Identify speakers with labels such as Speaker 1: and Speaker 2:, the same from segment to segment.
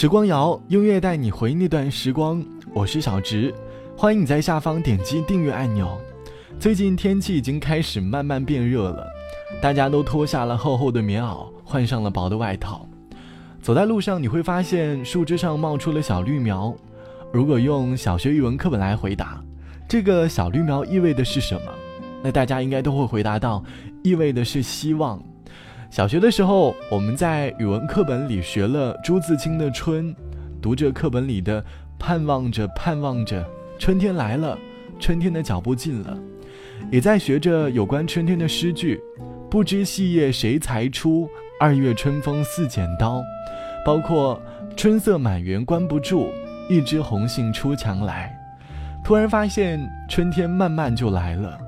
Speaker 1: 时光谣，音乐带你回那段时光。我是小植，欢迎你在下方点击订阅按钮。最近天气已经开始慢慢变热了，大家都脱下了厚厚的棉袄，换上了薄的外套。走在路上，你会发现树枝上冒出了小绿苗。如果用小学语文课本来回答，这个小绿苗意味的是什么？那大家应该都会回答到，意味的是希望。小学的时候，我们在语文课本里学了朱自清的《春》，读着课本里的“盼望着，盼望着，春天来了，春天的脚步近了”，也在学着有关春天的诗句，“不知细叶谁裁出，二月春风似剪刀”，包括“春色满园关不住，一枝红杏出墙来”。突然发现，春天慢慢就来了。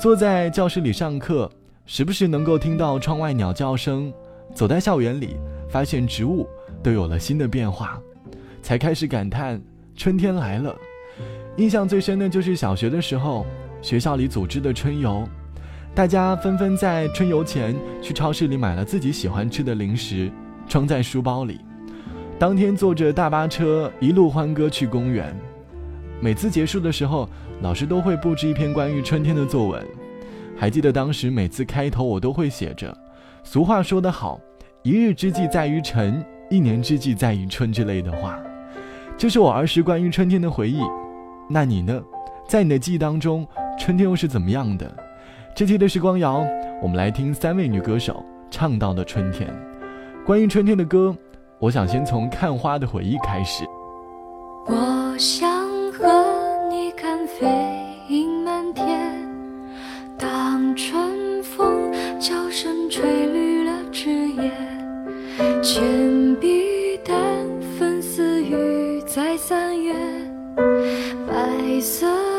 Speaker 1: 坐在教室里上课。时不时能够听到窗外鸟叫声，走在校园里，发现植物都有了新的变化，才开始感叹春天来了。印象最深的就是小学的时候，学校里组织的春游，大家纷纷在春游前去超市里买了自己喜欢吃的零食，装在书包里。当天坐着大巴车一路欢歌去公园。每次结束的时候，老师都会布置一篇关于春天的作文。还记得当时每次开头我都会写着“俗话说得好，一日之计在于晨，一年之计在于春”之类的话，这是我儿时关于春天的回忆。那你呢？在你的记忆当中，春天又是怎么样的？这期的时光谣，我们来听三位女歌手唱到的春天。关于春天的歌，我想先从看花的回忆开始。
Speaker 2: 我想在三月，白色。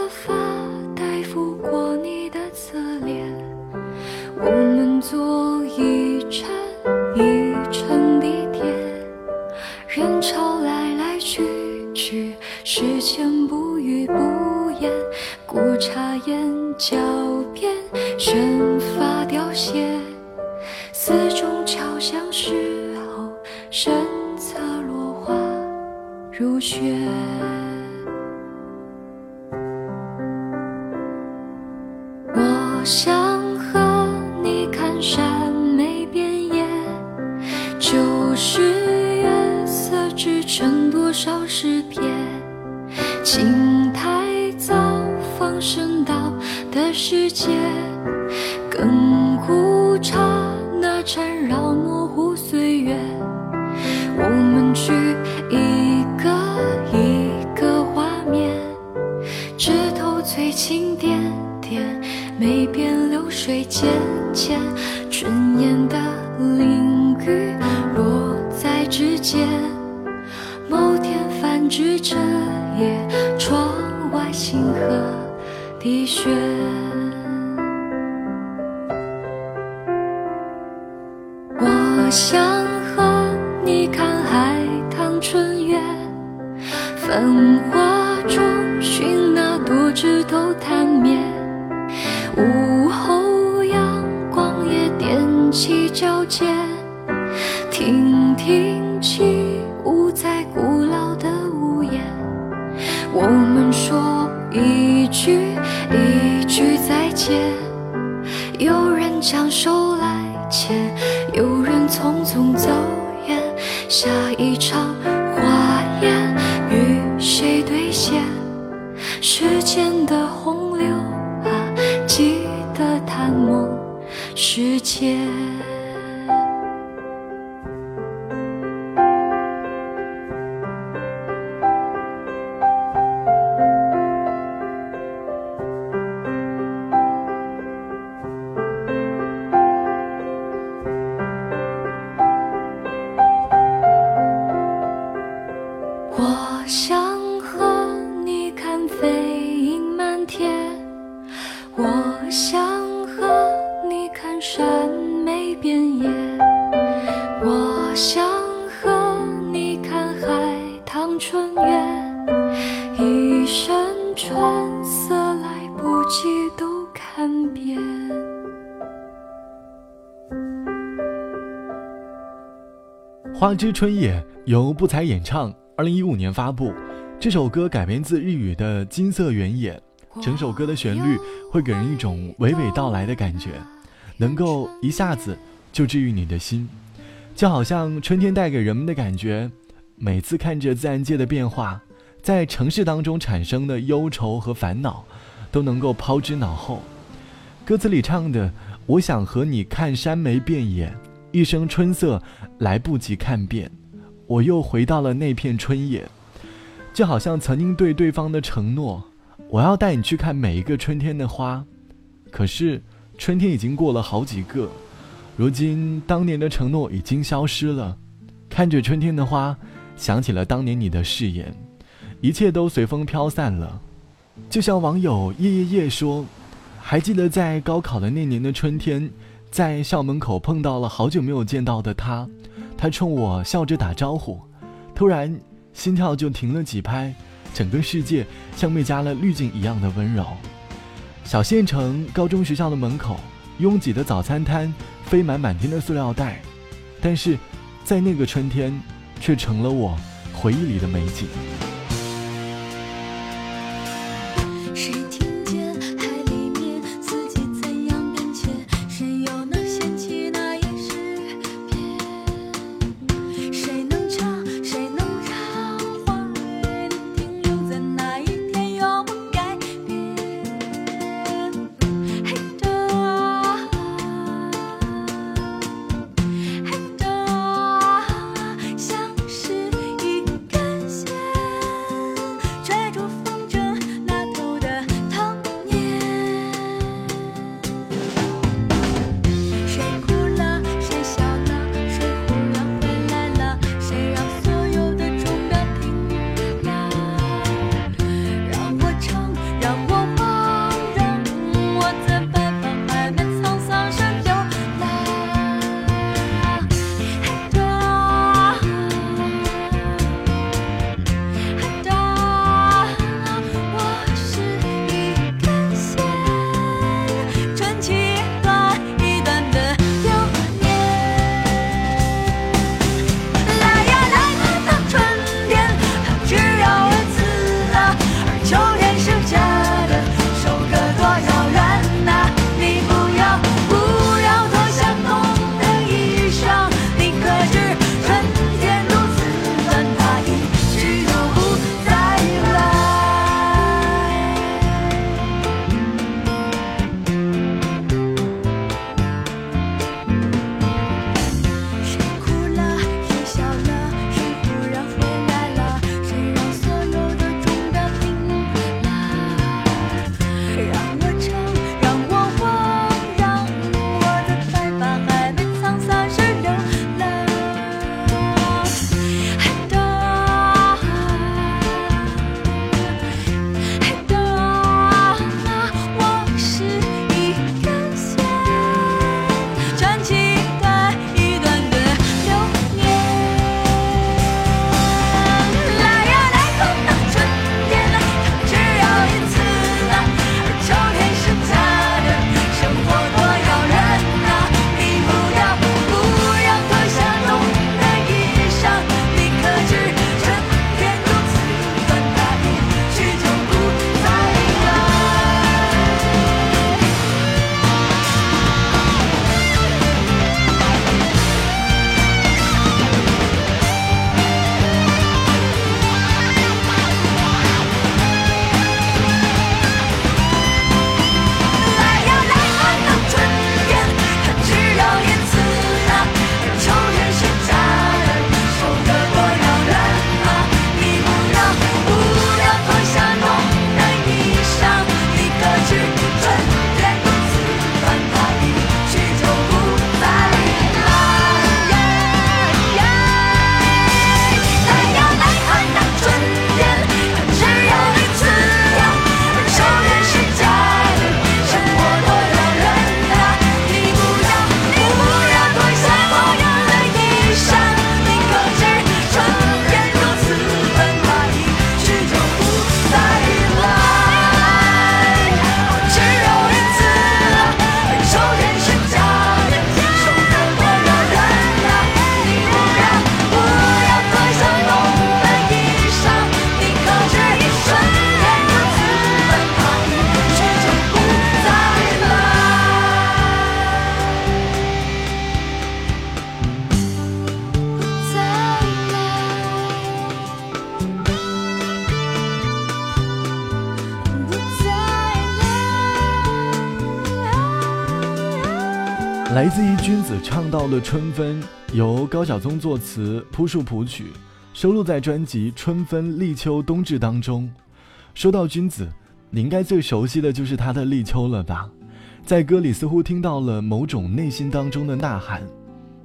Speaker 2: 想和你看山眉边野，就是月色织成多少诗篇，青苔早放生到的世界。亘古刹那缠绕模糊岁月，我们去一个一个画面，枝头翠青点点，梅边流水浅浅，春烟的淋雨落在指尖，某天泛指彻夜，窗外星河滴血。我想和你看海棠春月，繁华中寻那朵枝头探踮起脚尖，听听起舞在古老的屋檐。我们说一句一句再见，有人将手来牵。有人匆匆走远，下一场花宴与谁兑现？时间的洪流啊，记得探梦世界。
Speaker 1: 花之春也由不才演唱，二零一五年发布。这首歌改编自日语的《金色原野》，整首歌的旋律会给人一种娓娓道来的感觉，能够一下子就治愈你的心，就好像春天带给人们的感觉。每次看着自然界的变化，在城市当中产生的忧愁和烦恼，都能够抛之脑后。歌词里唱的：“我想和你看山梅遍野。”一生春色来不及看遍，我又回到了那片春野，就好像曾经对对方的承诺，我要带你去看每一个春天的花。可是春天已经过了好几个，如今当年的承诺已经消失了。看着春天的花，想起了当年你的誓言，一切都随风飘散了。就像网友夜夜夜说，还记得在高考的那年的春天。在校门口碰到了好久没有见到的他，他冲我笑着打招呼，突然心跳就停了几拍，整个世界像被加了滤镜一样的温柔。小县城高中学校的门口，拥挤的早餐摊，飞满满天的塑料袋，但是在那个春天，却成了我回忆里的美景。来自于君子唱到的《春分》，由高晓松作词，朴树谱曲，收录在专辑《春分立秋冬至》当中。说到君子，你应该最熟悉的就是他的《立秋》了吧？在歌里似乎听到了某种内心当中的呐喊。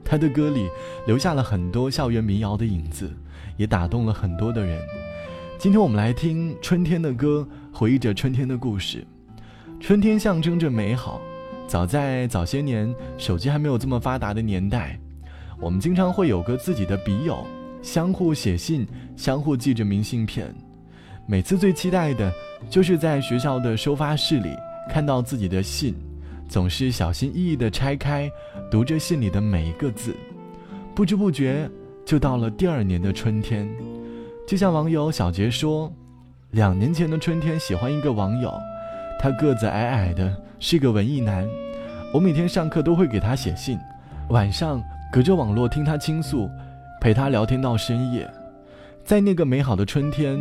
Speaker 1: 他的歌里留下了很多校园民谣的影子，也打动了很多的人。今天我们来听春天的歌，回忆着春天的故事。春天象征着美好。早在早些年，手机还没有这么发达的年代，我们经常会有个自己的笔友，相互写信，相互寄着明信片。每次最期待的，就是在学校的收发室里看到自己的信，总是小心翼翼地拆开，读着信里的每一个字。不知不觉，就到了第二年的春天。就像网友小杰说，两年前的春天，喜欢一个网友，他个子矮矮的，是个文艺男。我每天上课都会给他写信，晚上隔着网络听他倾诉，陪他聊天到深夜。在那个美好的春天，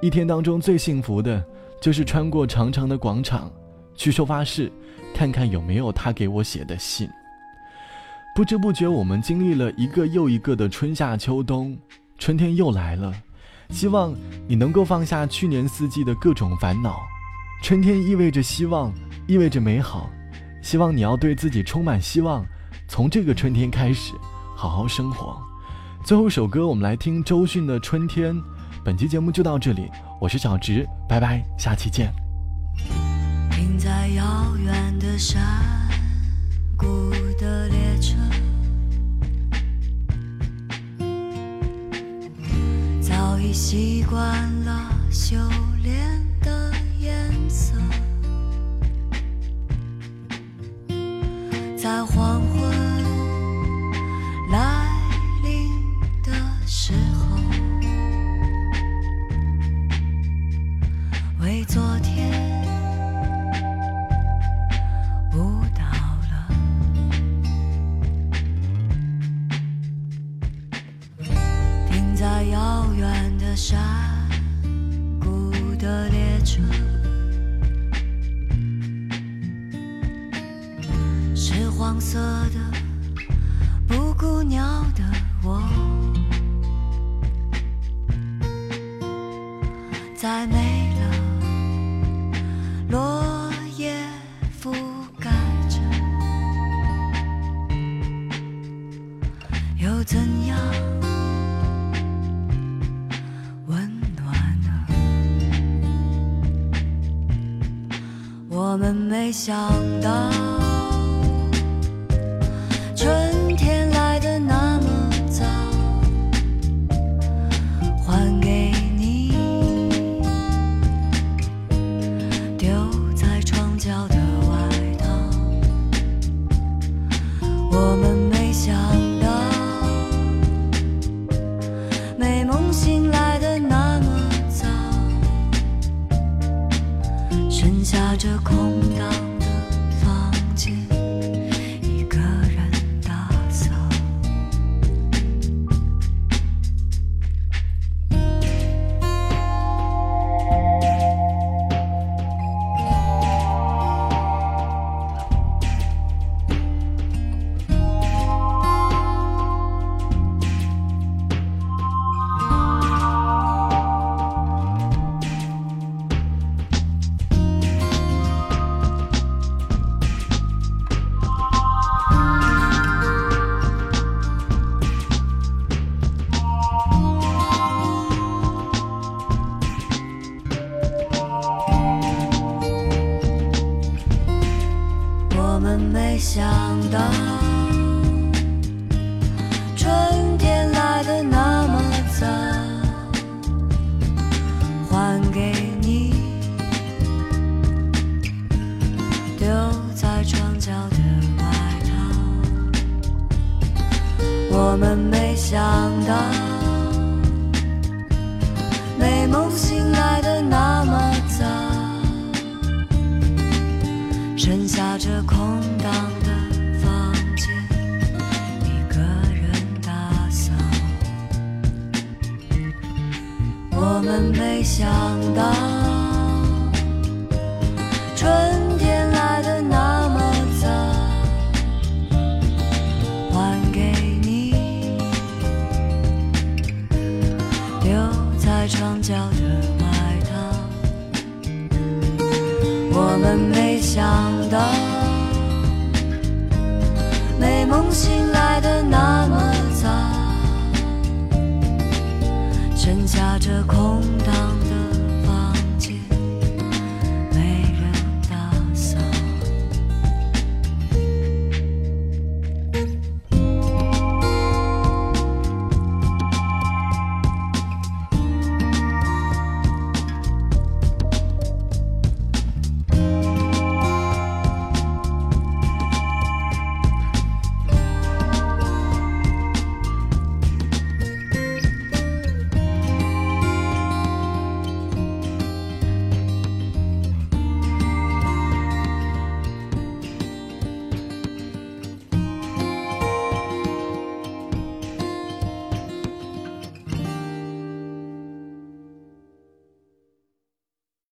Speaker 1: 一天当中最幸福的，就是穿过长长的广场，去收发室，看看有没有他给我写的信。不知不觉，我们经历了一个又一个的春夏秋冬，春天又来了。希望你能够放下去年四季的各种烦恼。春天意味着希望，意味着美好。希望你要对自己充满希望，从这个春天开始，好好生活。最后一首歌，我们来听周迅的《春天》。本期节目就到这里，我是小直，拜拜，下期见。
Speaker 3: 停在遥远的山谷的列车，早已习惯了休在黄这空荡的房间，一个人打扫。我们没想到，春天来的那么早。还给你，留在床角的外套。我们没想到。剩下这空荡